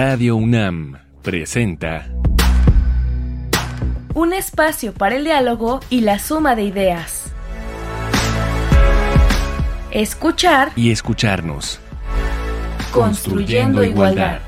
Radio UNAM presenta Un espacio para el diálogo y la suma de ideas. Escuchar y escucharnos. Construyendo igualdad.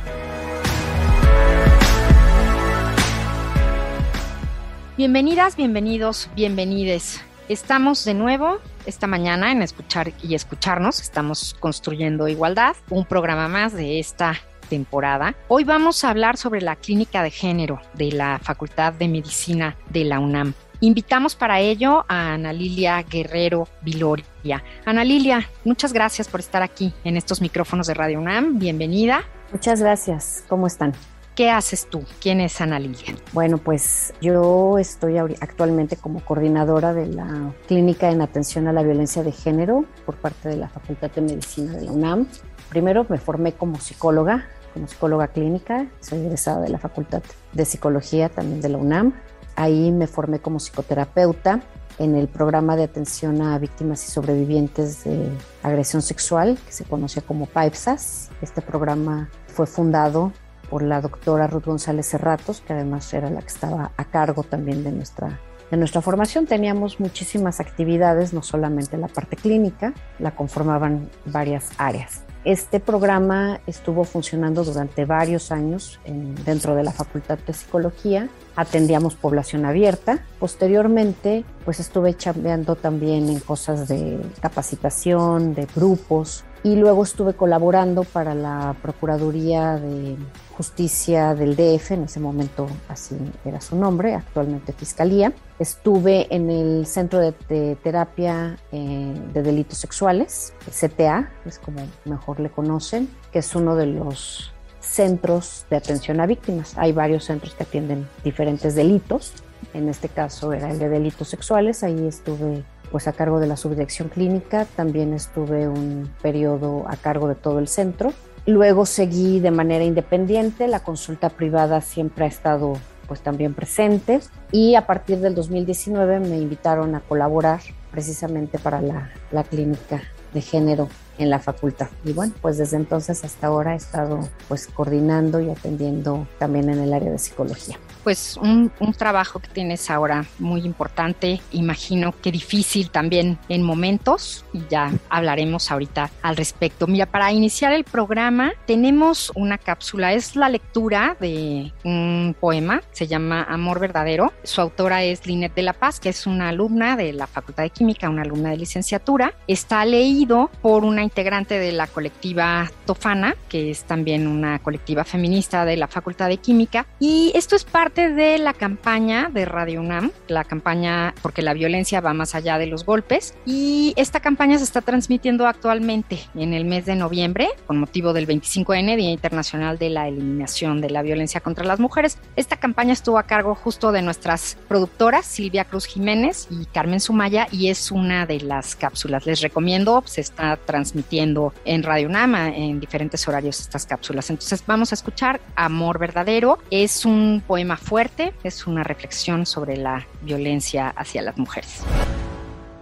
Bienvenidas, bienvenidos, bienvenides. Estamos de nuevo esta mañana en Escuchar y Escucharnos. Estamos construyendo igualdad, un programa más de esta temporada. Hoy vamos a hablar sobre la clínica de género de la Facultad de Medicina de la UNAM. Invitamos para ello a Ana Lilia Guerrero Viloria. Ana Lilia, muchas gracias por estar aquí en estos micrófonos de Radio UNAM. Bienvenida. Muchas gracias. ¿Cómo están? ¿Qué haces tú? ¿Quién es Ana Lilia? Bueno, pues yo estoy actualmente como coordinadora de la Clínica en Atención a la Violencia de Género por parte de la Facultad de Medicina de la UNAM. Primero me formé como psicóloga, como psicóloga clínica, soy egresada de la Facultad de Psicología también de la UNAM. Ahí me formé como psicoterapeuta en el programa de atención a víctimas y sobrevivientes de agresión sexual, que se conocía como PAIPSAS. Este programa fue fundado por la doctora Ruth González Cerratos, que además era la que estaba a cargo también de nuestra, de nuestra formación. Teníamos muchísimas actividades, no solamente la parte clínica, la conformaban varias áreas. Este programa estuvo funcionando durante varios años dentro de la Facultad de Psicología. Atendíamos población abierta. Posteriormente, pues estuve chambeando también en cosas de capacitación, de grupos, y luego estuve colaborando para la Procuraduría de Justicia del DF, en ese momento así era su nombre, actualmente Fiscalía. Estuve en el Centro de, Terapia eh, de Delitos Sexuales, CTA, es como mejor le conocen, que es uno de los centros de atención a víctimas. Hay varios centros que atienden diferentes delitos. En este caso era el de delitos sexuales. Ahí estuve pues a cargo de la subdirección clínica, también estuve un periodo a cargo de todo el centro. Luego seguí de manera independiente, la consulta privada siempre ha estado pues también presente y a partir del 2019 me invitaron a colaborar precisamente para la, la clínica de género en la facultad. Y bueno, pues desde entonces hasta ahora he estado pues coordinando y atendiendo también en el área de psicología pues un, trabajo que tienes ahora muy importante, imagino que difícil también en momentos y ya hablaremos ahorita al respecto. Mira, para iniciar el programa tenemos una cápsula, es la lectura de un poema, se llama Amor Verdadero. Su autora es Linet de la Paz, que es una alumna de la Facultad de Química, una alumna de licenciatura. Está leído por una integrante de la colectiva Tofana, que es también una colectiva feminista de la Facultad de Química. Y esto es parte de la campaña de Radio UNAM, la campaña porque la violencia va más allá de los golpes y esta campaña se está transmitiendo actualmente en el mes de noviembre con motivo del 25N, Día Internacional de la Eliminación de la Violencia contra las Mujeres. Esta campaña estuvo a cargo justo de nuestras productoras Silvia Cruz Jiménez y Carmen Sumaya y es una de las cápsulas. Les recomiendo, se está transmitiendo en Radio UNAM en diferentes horarios estas cápsulas. Entonces vamos a escuchar Amor Verdadero. Es un poema fuerte, es una reflexión sobre la violencia hacia las mujeres.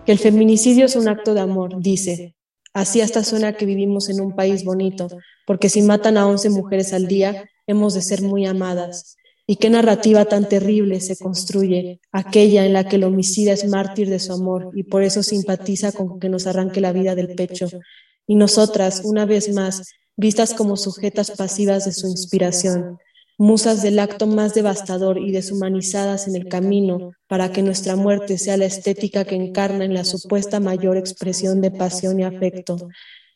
Que el feminicidio es un acto de amor, dice. Así hasta suena que vivimos en un país bonito, porque si matan a 11 mujeres al día, hemos de ser muy amadas. Y qué narrativa tan terrible se construye, aquella en la que el homicida es mártir de su amor y por eso simpatiza con que nos arranque la vida del pecho. Y nosotras, una vez más, vistas como sujetas pasivas de su inspiración, musas del acto más devastador y deshumanizadas en el camino para que nuestra muerte sea la estética que encarna en la supuesta mayor expresión de pasión y afecto.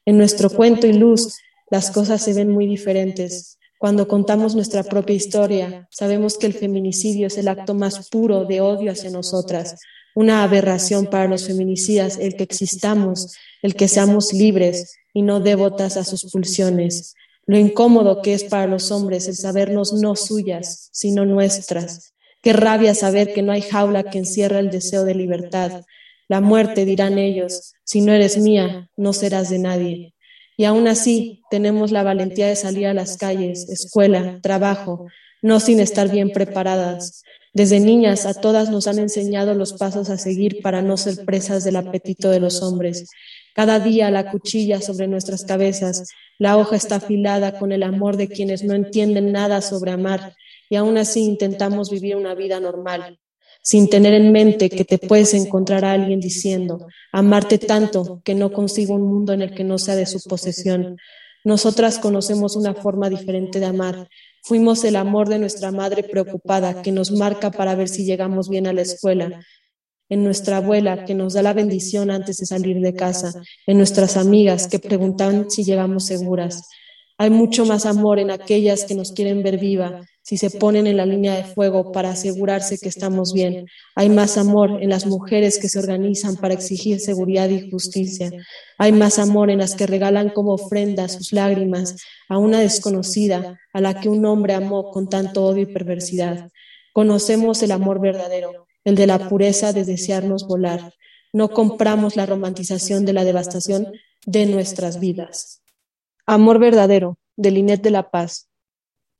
En nuestro cuento y luz, las cosas se ven muy diferentes. Cuando contamos nuestra propia historia, sabemos que el feminicidio es el acto más puro de odio hacia nosotras, una aberración para los feminicidas el que existamos, el que seamos libres y no devotas a sus pulsiones lo incómodo que es para los hombres el sabernos no suyas, sino nuestras. Qué rabia saber que no hay jaula que encierra el deseo de libertad. La muerte, dirán ellos, si no eres mía, no serás de nadie. Y aún así tenemos la valentía de salir a las calles, escuela, trabajo, no sin estar bien preparadas. Desde niñas a todas nos han enseñado los pasos a seguir para no ser presas del apetito de los hombres Cada día la cuchilla sobre nuestras cabezas, la hoja está afilada con el amor de quienes no entienden nada sobre amar y aún así intentamos vivir una vida normal, sin tener en mente que te puedes encontrar a alguien diciendo, amarte tanto que no consigo un mundo en el que no sea de su posesión. Nosotras conocemos una forma diferente de amar. Fuimos el amor de nuestra madre preocupada que nos marca para ver si llegamos bien a la escuela, en nuestra abuela que nos da la bendición antes de salir de casa, en nuestras amigas que preguntan si llegamos seguras. Hay mucho más amor en aquellas que nos quieren ver viva, si se ponen en la línea de fuego para asegurarse que estamos bien. Hay más amor en las mujeres que se organizan para exigir seguridad y justicia. Hay más amor en las que regalan como ofrenda sus lágrimas a una desconocida a la que un hombre amó con tanto odio y perversidad. Conocemos el amor verdadero, el de la pureza de desearnos volar. No compramos la romantización de la devastación de nuestras vidas. Amor verdadero, de Linet de la Paz.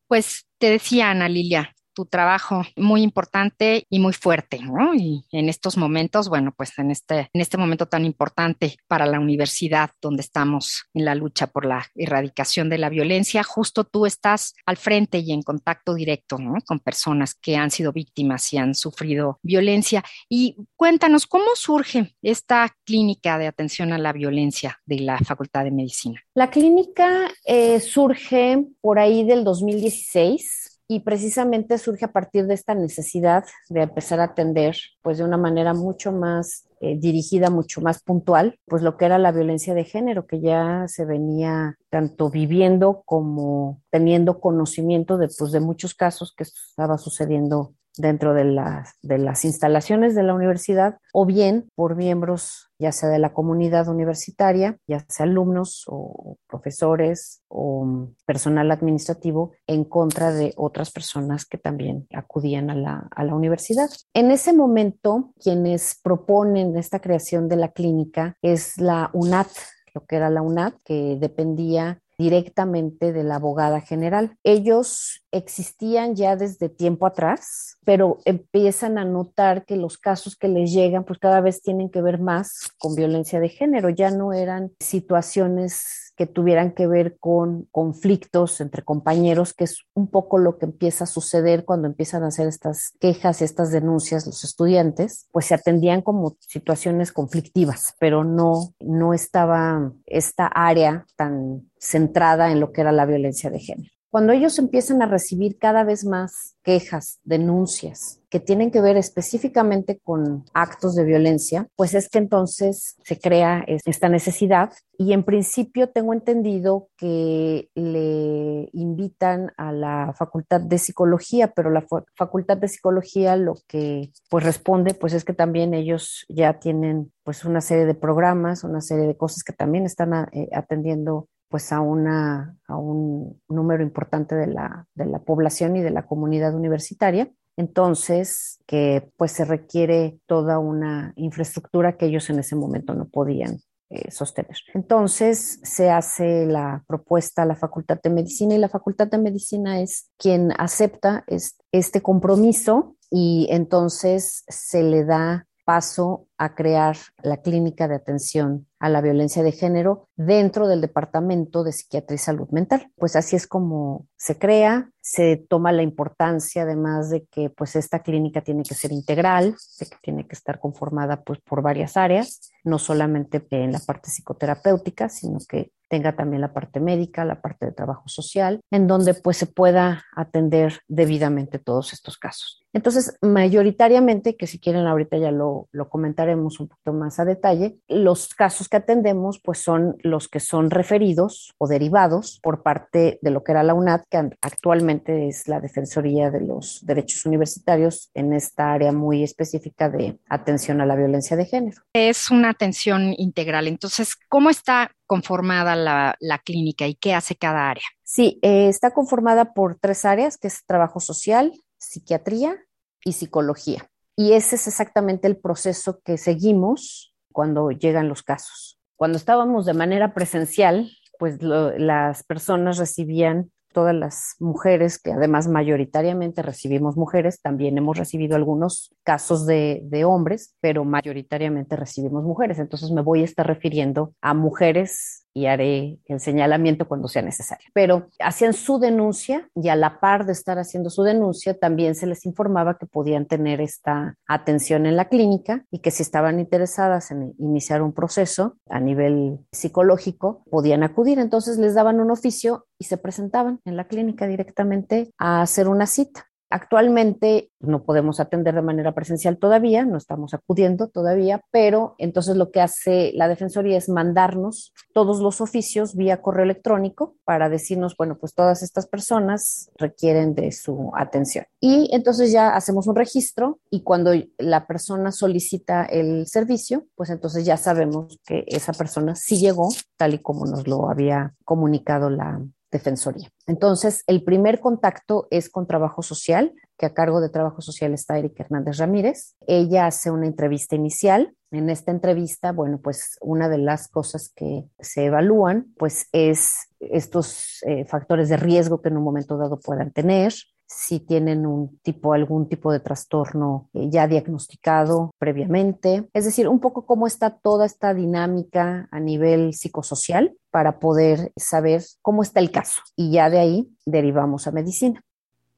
Pues te decía Ana Lilia, tu trabajo muy importante y muy fuerte, ¿no? Y en estos momentos, bueno, pues en este, en este momento tan importante para la universidad donde estamos en la lucha por la erradicación de la violencia, justo tú estás al frente y en contacto directo. Con personas que han sido víctimas y han sufrido violencia. Y cuéntanos, ¿cómo surge esta clínica de atención a la violencia de la Facultad de Medicina? La clínica eh, surge por ahí del 2016 y precisamente surge a partir de esta necesidad de empezar a atender pues de una manera mucho más eh, dirigida, mucho más puntual, pues lo que era la violencia de género que ya se venía tanto viviendo como teniendo conocimiento de, pues, de muchos casos que estaba sucediendo dentro de las, de las instalaciones de la universidad o bien por miembros ya sea de la comunidad universitaria, ya sea alumnos o profesores o personal administrativo en contra de otras personas que también acudían a la, a la universidad. En ese momento, quienes proponen esta creación de la clínica es la UNAT, lo que era la UNAT, que dependía directamente de la abogada general. Ellos existían ya desde tiempo atrás, pero empiezan a notar que los casos que les llegan, pues cada vez tienen que ver más con violencia de género. Ya no eran situaciones que tuvieran que ver con conflictos entre compañeros, que es un poco lo que empieza a suceder cuando empiezan a hacer estas quejas estas denuncias los estudiantes, pues se atendían como situaciones conflictivas, pero no, no estaba esta área tan centrada en lo que era la violencia de género. Cuando ellos empiezan a recibir cada vez más quejas, denuncias que tienen que ver específicamente con actos de violencia, pues es que entonces se crea esta necesidad y en principio tengo entendido que le invitan a la Facultad de Psicología, pero la Facultad de Psicología lo que pues responde pues es que también ellos ya tienen pues una serie de programas, una serie de cosas que también están eh, atendiendo pues a, una, a un número importante de la, de la población y de la comunidad universitaria. Entonces, que pues se requiere toda una infraestructura que ellos en ese momento no podían eh, sostener. Entonces se hace la propuesta a la Facultad de Medicina y la Facultad de Medicina es quien acepta este compromiso y entonces se le da paso a crear la clínica de atención a la violencia de género dentro del Departamento de Psiquiatría y Salud Mental. Pues así es como se crea, se toma la importancia además de que pues esta clínica tiene que ser integral, de que tiene que estar conformada pues por varias áreas, no solamente en la parte psicoterapéutica, sino que tenga también la parte médica, la parte de trabajo social, en donde pues se pueda atender debidamente todos estos casos. Entonces, mayoritariamente, que si quieren ahorita ya lo, lo comentaremos un poquito más a detalle, los casos que atendemos pues son los que son referidos o derivados por parte de lo que era la UNAD, que actualmente es la Defensoría de los Derechos Universitarios en esta área muy específica de atención a la violencia de género. Es una atención integral. Entonces, ¿cómo está conformada la, clínica y qué hace cada área? Sí, eh, está conformada por tres áreas, que es trabajo social, psiquiatría y psicología. Y ese es exactamente el proceso que seguimos cuando llegan los casos. Cuando estábamos de manera presencial, pues las personas recibían todas las mujeres, que además mayoritariamente recibimos mujeres, también hemos recibido algunos casos de, de hombres, pero mayoritariamente recibimos mujeres. Entonces me voy a estar refiriendo a mujeres y haré el señalamiento cuando sea necesario. Pero hacían su denuncia y a la par de estar haciendo su denuncia, también se les informaba que podían tener esta atención en la clínica y que si estaban interesadas en iniciar un proceso a nivel psicológico, podían acudir. Entonces les daban un oficio y se presentaban en la clínica directamente a hacer una cita. Actualmente no podemos atender de manera presencial todavía, no estamos acudiendo todavía, pero entonces lo que hace la Defensoría es mandarnos todos los oficios vía correo electrónico para decirnos, bueno, pues todas estas personas requieren de su atención. Y entonces ya hacemos un registro y cuando la persona solicita el servicio, pues entonces ya sabemos que esa persona sí llegó tal y como nos lo había comunicado la, Defensoría. Entonces, el primer contacto es con Trabajo Social, que a cargo de Trabajo Social está Erika Hernández Ramírez. Ella hace una entrevista inicial. En esta entrevista, bueno, pues una de las cosas que se evalúan, pues es estos eh, factores de riesgo que en un momento dado puedan tener, si tienen un tipo, algún tipo de trastorno eh, ya diagnosticado previamente. Es decir, un poco cómo está toda esta dinámica a nivel psicosocial para poder saber cómo está el caso. Y ya de ahí derivamos a medicina.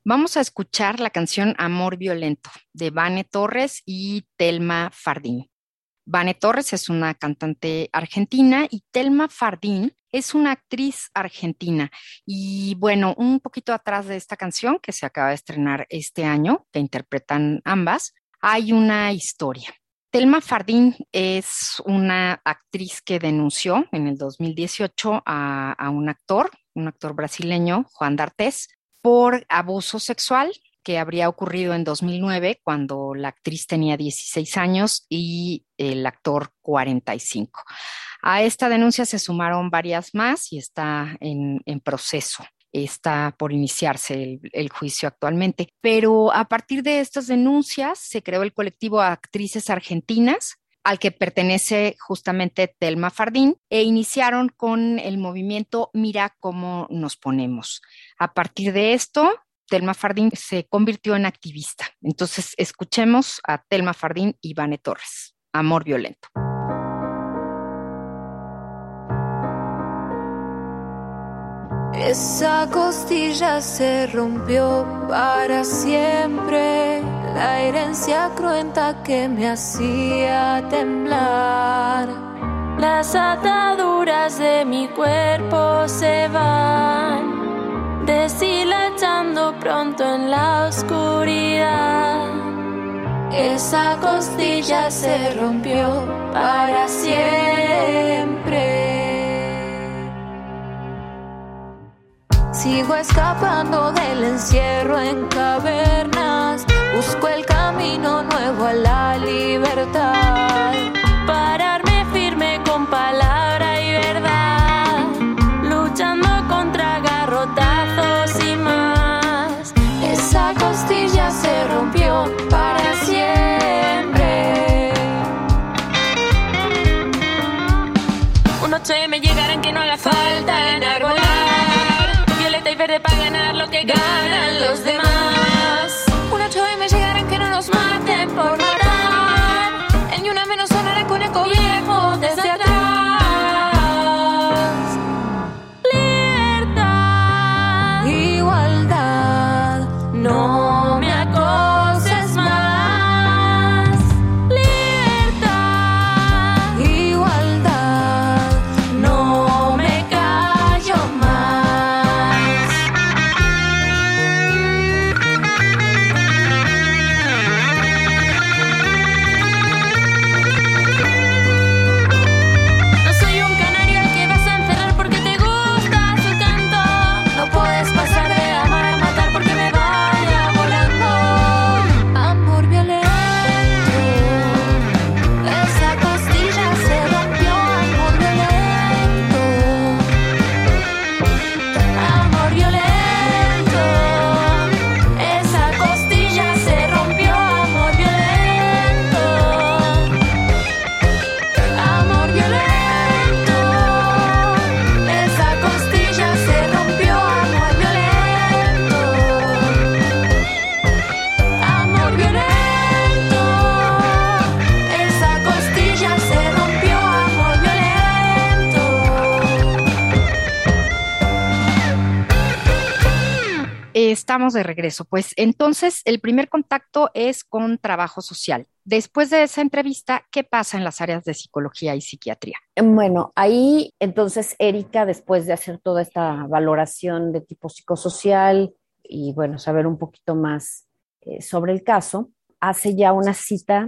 Vamos a escuchar la canción Amor Violento de Vane Torres y Telma Fardín. Vane Torres es una cantante argentina y Telma Fardín es una actriz argentina. Y bueno, un poquito atrás de esta canción que se acaba de estrenar este año, que interpretan ambas, hay una historia. Telma Fardín es una actriz que denunció en el 2018 a, un actor, un actor brasileño, Juan D'Artés, por abuso sexual que habría ocurrido en 2009 cuando la actriz tenía 16 años y el actor 45. A esta denuncia se sumaron varias más y está en, proceso está por iniciarse el, juicio actualmente. Pero a partir de estas denuncias se creó el colectivo Actrices Argentinas, al que pertenece justamente Telma Fardín, e iniciaron con el movimiento Mira cómo nos ponemos. A partir de esto, Telma Fardín se convirtió en activista. Entonces, escuchemos a Telma Fardín y Vane Torres. Amor violento. Esa costilla se rompió para siempre, la herencia cruenta que me hacía temblar. Las ataduras de mi cuerpo se van, deshilachando pronto en la oscuridad. Esa costilla se rompió para siempre. Sigo escapando del encierro en cavernas. Busco el camino nuevo a la libertad. De regreso. Pues entonces el primer contacto es con trabajo social. Después de esa entrevista, ¿qué pasa en las áreas de psicología y psiquiatría? Bueno, ahí entonces Erika, después de hacer toda esta valoración de tipo psicosocial y bueno, saber un poquito más eh, sobre el caso, hace ya una cita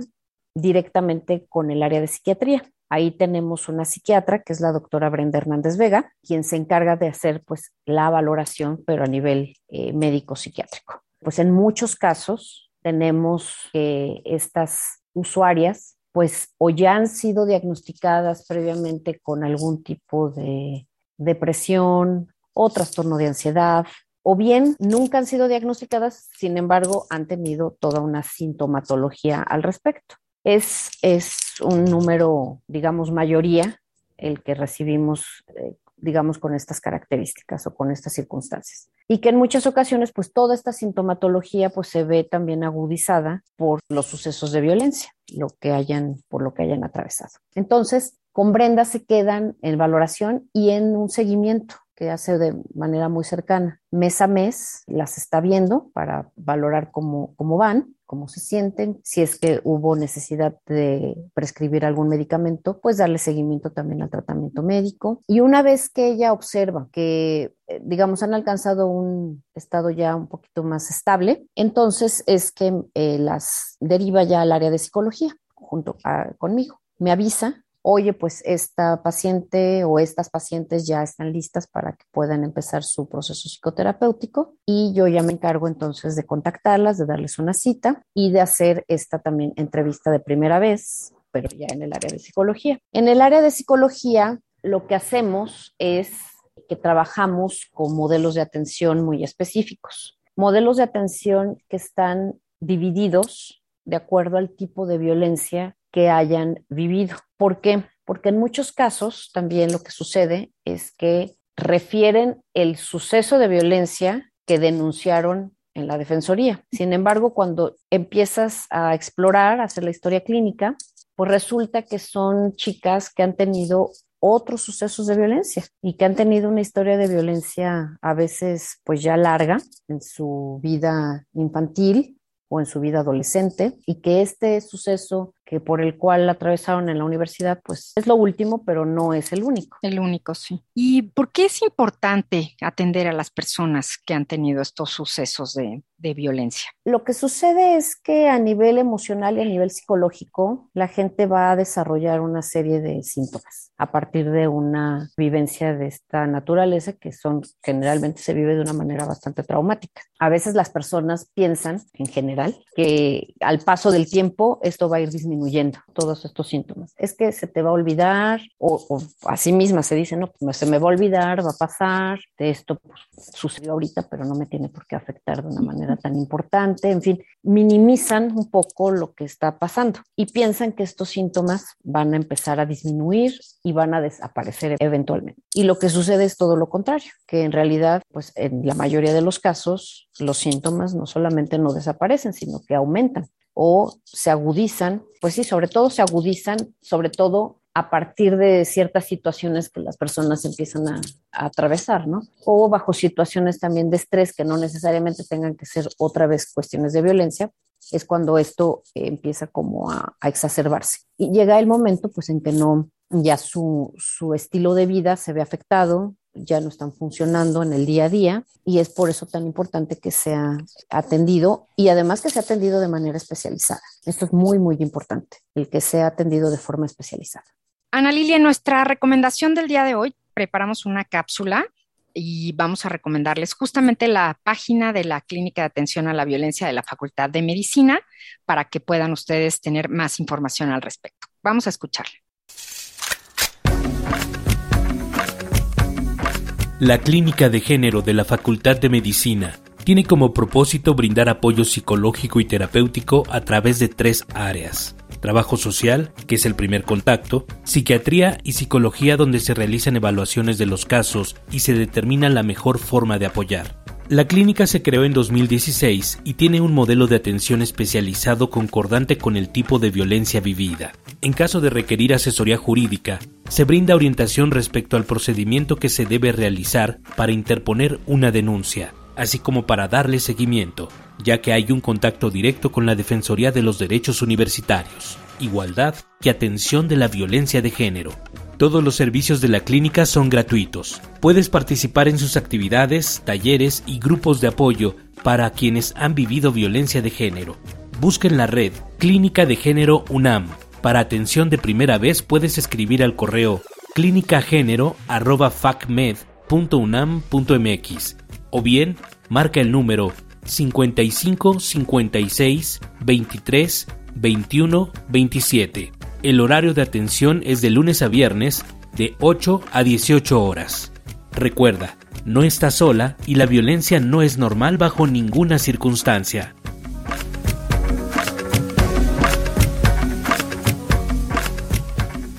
directamente con el área de psiquiatría. Ahí tenemos una psiquiatra, que es la doctora Brenda Hernández Vega, quien se encarga de hacer pues la valoración, pero a nivel eh, médico psiquiátrico. Pues en muchos casos tenemos que estas usuarias pues o ya han sido diagnosticadas previamente con algún tipo de depresión o trastorno de ansiedad, o bien nunca han sido diagnosticadas, sin embargo han tenido toda una sintomatología al respecto es, es un número, digamos, mayoría el que recibimos, eh, digamos, con estas características o con estas circunstancias. Y que en muchas ocasiones, pues toda esta sintomatología, pues se ve también agudizada por los sucesos de violencia, lo que hayan, por lo que hayan atravesado. Entonces, con Brenda se quedan en valoración y en un seguimiento que hace de manera muy cercana. Mes a mes las está viendo para valorar cómo, cómo van, cómo se sienten, si es que hubo necesidad de prescribir algún medicamento, pues darle seguimiento también al tratamiento médico. Y una vez que ella observa que, eh, digamos, han alcanzado un estado ya un poquito más estable, entonces es que eh, las deriva ya al área de psicología junto conmigo. Me avisa oye, pues esta paciente o estas pacientes ya están listas para que puedan empezar su proceso psicoterapéutico y yo ya me encargo entonces de contactarlas, de darles una cita y de hacer esta también entrevista de primera vez, pero ya en el área de psicología. En el área de psicología, lo que hacemos es que trabajamos con modelos de atención muy específicos, modelos de atención que están divididos de acuerdo al tipo de violencia que hayan vivido. ¿Por qué? Porque en muchos casos también lo que sucede es que refieren el suceso de violencia que denunciaron en la Defensoría. Sin embargo, cuando empiezas a explorar, a hacer la historia clínica, pues resulta que son chicas que han tenido otros sucesos de violencia y que han tenido una historia de violencia a veces pues ya larga en su vida infantil o en su vida adolescente y que este suceso que por el cual atravesaron en la universidad, pues es lo último, pero no es el único. El único, sí. ¿Y por qué es importante atender a las personas que han tenido estos sucesos de, de violencia? Lo que sucede es que a nivel emocional y a nivel psicológico, la gente va a desarrollar una serie de síntomas a partir de una vivencia de esta naturaleza que son generalmente se vive de una manera bastante traumática. A veces las personas piensan, en general, que al paso del tiempo esto va a ir disminuyendo todos estos síntomas. Es que se te va a olvidar o, o a sí misma se dice, no, pues se me va a olvidar, va a pasar, de esto pues, sucedió ahorita, pero no me tiene por qué afectar de una manera tan importante, en fin, minimizan un poco lo que está pasando y piensan que estos síntomas van a empezar a disminuir y van a desaparecer eventualmente. Y lo que sucede es todo lo contrario, que en realidad, pues en la mayoría de los casos, los síntomas no solamente no desaparecen, sino que aumentan o se agudizan, pues sí, sobre todo se agudizan, sobre todo a partir de ciertas situaciones que las personas empiezan a, atravesar, ¿no? O bajo situaciones también de estrés que no necesariamente tengan que ser otra vez cuestiones de violencia, es cuando esto empieza como a, a, exacerbarse. Y llega el momento pues en que no, ya su, su estilo de vida se ve afectado, ya no están funcionando en el día a día y es por eso tan importante que sea atendido y además que sea atendido de manera especializada. Esto es muy, muy importante, el que sea atendido de forma especializada. Ana Lilia, nuestra recomendación del día de hoy, preparamos una cápsula y vamos a recomendarles justamente la página de la Clínica de Atención a la Violencia de la Facultad de Medicina para que puedan ustedes tener más información al respecto. Vamos a escucharla. La Clínica de Género de la Facultad de Medicina tiene como propósito brindar apoyo psicológico y terapéutico a través de tres áreas. Trabajo social, que es el primer contacto, psiquiatría y psicología donde se realizan evaluaciones de los casos y se determina la mejor forma de apoyar. La clínica se creó en 2016 y tiene un modelo de atención especializado concordante con el tipo de violencia vivida. En caso de requerir asesoría jurídica, se brinda orientación respecto al procedimiento que se debe realizar para interponer una denuncia. así como para darle seguimiento, ya que hay un contacto directo con la Defensoría de los Derechos Universitarios, Igualdad y Atención de la Violencia de Género. Todos los servicios de la clínica son gratuitos. Puedes participar en sus actividades, talleres y grupos de apoyo para quienes han vivido violencia de género. Busca en la red Clínica de Género UNAM. Para atención de primera vez puedes escribir al correo clínicagénero@facmed.unam.mx o bien marca el número 55 56 23 21 27. El horario de atención es de lunes a viernes de 8 a 18 horas. Recuerda, no estás sola y la violencia no es normal bajo ninguna circunstancia.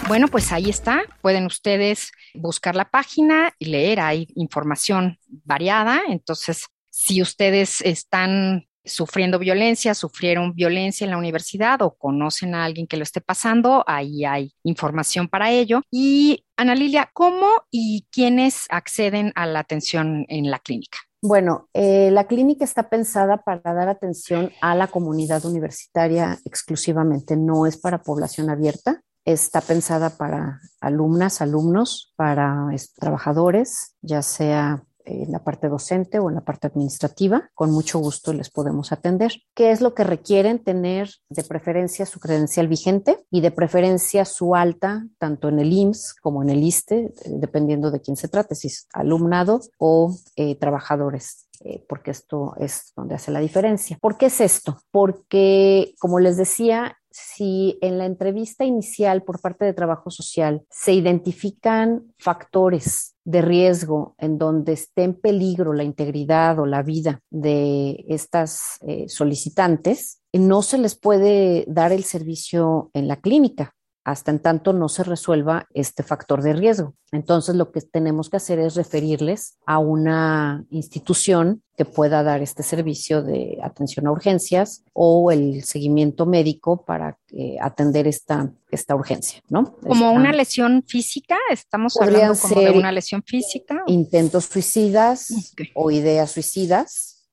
Bueno, pues ahí está. Pueden ustedes buscar la página y leer. Hay información variada. Entonces, si ustedes están sufriendo violencia, sufrieron violencia en la universidad o conocen a alguien que lo esté pasando, ahí hay información para ello. Y Ana Lilia, ¿cómo y quiénes acceden a la atención en la clínica? Bueno, eh, la clínica está pensada para dar atención a la comunidad universitaria exclusivamente, no es para población abierta está pensada para alumnas, alumnos, para trabajadores, ya sea en la parte docente o en la parte administrativa, con mucho gusto les podemos atender. ¿Qué es lo que requieren tener de preferencia su credencial vigente y de preferencia su alta, tanto en el IMSS como en el ISTE, dependiendo de quién se trate, si es alumnado o eh, trabajadores? Eh, porque esto es donde hace la diferencia. ¿Por qué es esto? Porque, como les decía, si en la entrevista inicial por parte de trabajo social se identifican factores de riesgo en donde esté en peligro la integridad o la vida de estas eh, solicitantes, no se les puede dar el servicio en la clínica hasta en tanto no se resuelva este factor de riesgo. Entonces, lo que tenemos que hacer es referirles a una institución que pueda dar este servicio de atención a urgencias o el seguimiento médico para eh, atender esta, esta urgencia, ¿no? Como una lesión física, estamos hablando como de una lesión física. Intentos suicidas o ideas suicidas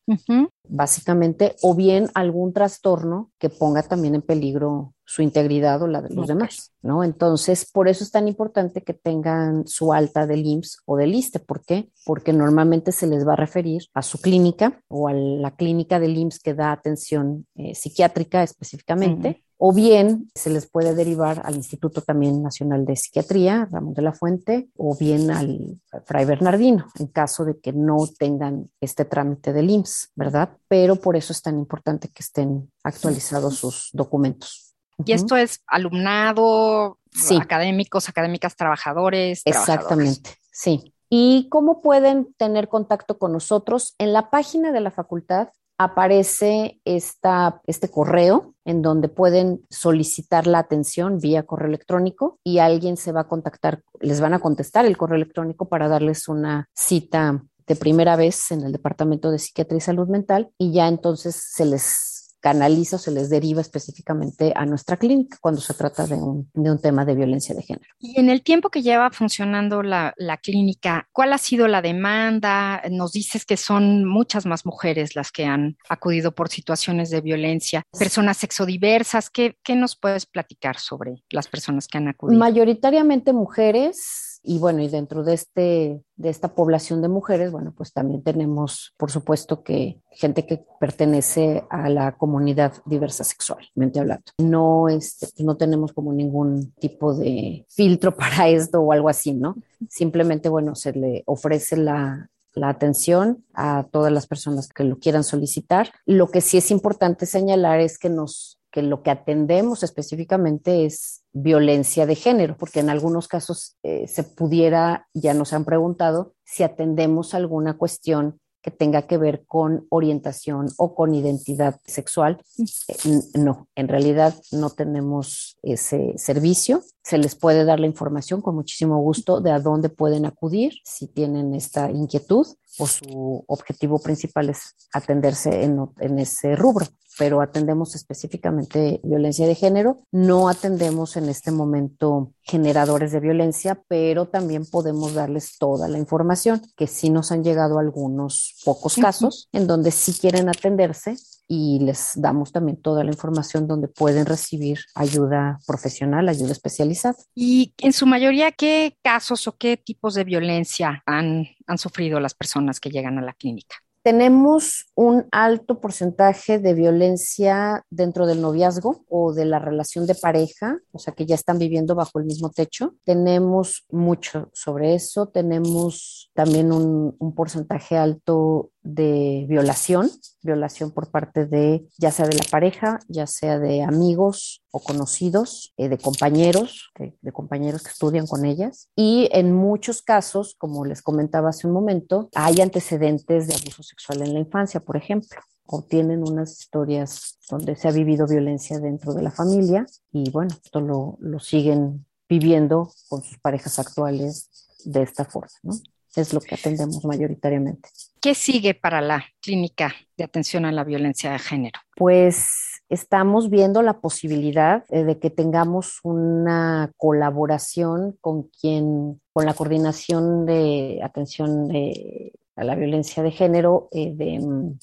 básicamente, o bien algún trastorno que ponga también en peligro su integridad o la de los demás, ¿no? Entonces, por eso es tan importante que tengan su alta del IMSS o del ISTE. ¿Por qué? Porque normalmente se les va a referir a su clínica o a la clínica del IMSS que da atención eh, psiquiátrica específicamente o bien se les puede derivar al Instituto también Nacional de Psiquiatría, Ramón de la Fuente, o bien al Fray Bernardino, en caso de que no tengan este trámite del IMSS, ¿verdad? Pero por eso es tan importante que estén actualizados sus documentos. Y esto es alumnado, académicos, académicas, trabajadores. Exactamente, sí. ¿Y cómo pueden tener contacto con nosotros? En la página de la facultad aparece esta, este correo en donde pueden solicitar la atención vía correo electrónico y alguien se va a contactar, les van a contestar el correo electrónico para darles una cita de primera vez en el Departamento de Psiquiatría y Salud Mental y ya entonces se les canaliza o se les deriva específicamente a nuestra clínica cuando se trata de un, de un tema de violencia de género. Y en el tiempo que lleva funcionando la, la, clínica, ¿cuál ha sido la demanda? Nos dices que son muchas más mujeres las que han acudido por situaciones de violencia, personas sexodiversas. ¿Qué, qué nos puedes platicar sobre las personas que han acudido? Mayoritariamente mujeres y bueno, y dentro de, este, de esta población de mujeres, bueno, pues también tenemos, por supuesto, que gente que pertenece a la comunidad diversa sexualmente hablando. No, este, no tenemos como ningún tipo de filtro para esto o algo así, ¿no? Simplemente, bueno, se le ofrece la, la atención a todas las personas que lo quieran solicitar. Lo que sí es importante señalar es que nos que lo que atendemos específicamente es violencia de género, porque en algunos casos eh, se pudiera, ya nos han preguntado, si atendemos alguna cuestión que tenga que ver con orientación o con identidad sexual. Eh, no, en realidad no tenemos ese servicio. se les puede dar la información con muchísimo gusto de a dónde pueden acudir si tienen esta inquietud o su objetivo principal es atenderse en, en ese rubro pero atendemos específicamente violencia de género. No atendemos en este momento generadores de violencia, pero también podemos darles toda la información, que sí nos han llegado algunos pocos casos en donde sí quieren atenderse y les damos también toda la información donde pueden recibir ayuda profesional, ayuda especializada. Y en su mayoría, ¿qué casos o qué tipos de violencia han, han sufrido las personas que llegan a la clínica? Tenemos un alto porcentaje de violencia dentro del noviazgo o de la relación de pareja, o sea que ya están viviendo bajo el mismo techo. Tenemos mucho sobre eso. Tenemos también un, un porcentaje alto de violación, violación por parte de ya sea de la pareja, ya sea de amigos o conocidos, eh, de compañeros, de, compañeros que estudian con ellas. Y en muchos casos, como les comentaba hace un momento, hay antecedentes de abuso sexual en la infancia, por ejemplo o tienen unas historias donde se ha vivido violencia dentro de la familia y bueno, esto lo, lo siguen viviendo con sus parejas actuales de esta forma, ¿no? es lo que atendemos mayoritariamente. ¿Qué sigue para la clínica de atención a la violencia de género? Pues estamos viendo la posibilidad de que tengamos una colaboración con quien, con la coordinación de atención de a la violencia de género eh, de,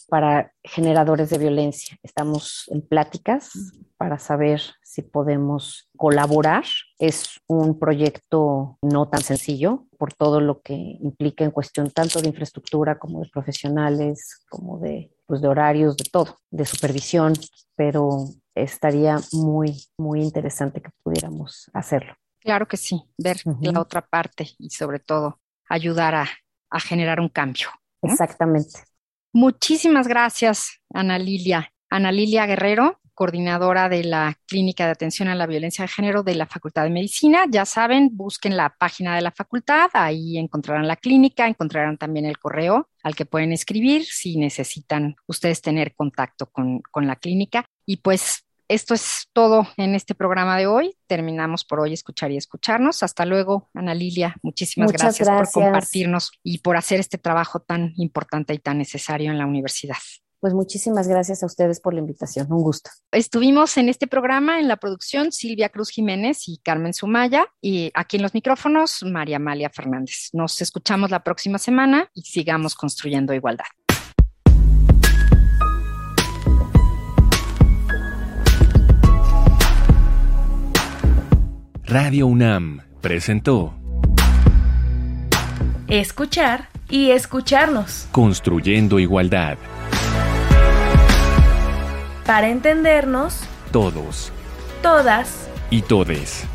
para generadores de violencia. Estamos en pláticas para saber si podemos colaborar. Es un proyecto no tan sencillo por todo lo que implica en cuestión tanto de infraestructura como de profesionales, como de, pues, de horarios, de todo, de supervisión, pero estaría muy, muy interesante que pudiéramos hacerlo. Claro que sí, ver uh -huh. la otra parte y sobre todo ayudar a a generar un cambio. ¿no? Exactamente. Muchísimas gracias, Ana Lilia. Ana Lilia Guerrero, coordinadora de la Clínica de Atención a la Violencia de Género de la Facultad de Medicina. Ya saben, busquen la página de la facultad, ahí encontrarán la clínica, encontrarán también el correo al que pueden escribir si necesitan ustedes tener contacto con, con la clínica. Y pues esto es todo en este programa de hoy. Terminamos por hoy escuchar y escucharnos. Hasta luego, Ana Lilia. Muchísimas gracias, gracias, por compartirnos y por hacer este trabajo tan importante y tan necesario en la universidad. Pues muchísimas gracias a ustedes por la invitación. Un gusto. Estuvimos en este programa en la producción Silvia Cruz Jiménez y Carmen Sumaya y aquí en los micrófonos María Amalia Fernández. Nos escuchamos la próxima semana y sigamos construyendo igualdad. Radio UNAM presentó Escuchar y escucharnos. Construyendo igualdad. Para entendernos. Todos. Todas. Y todes.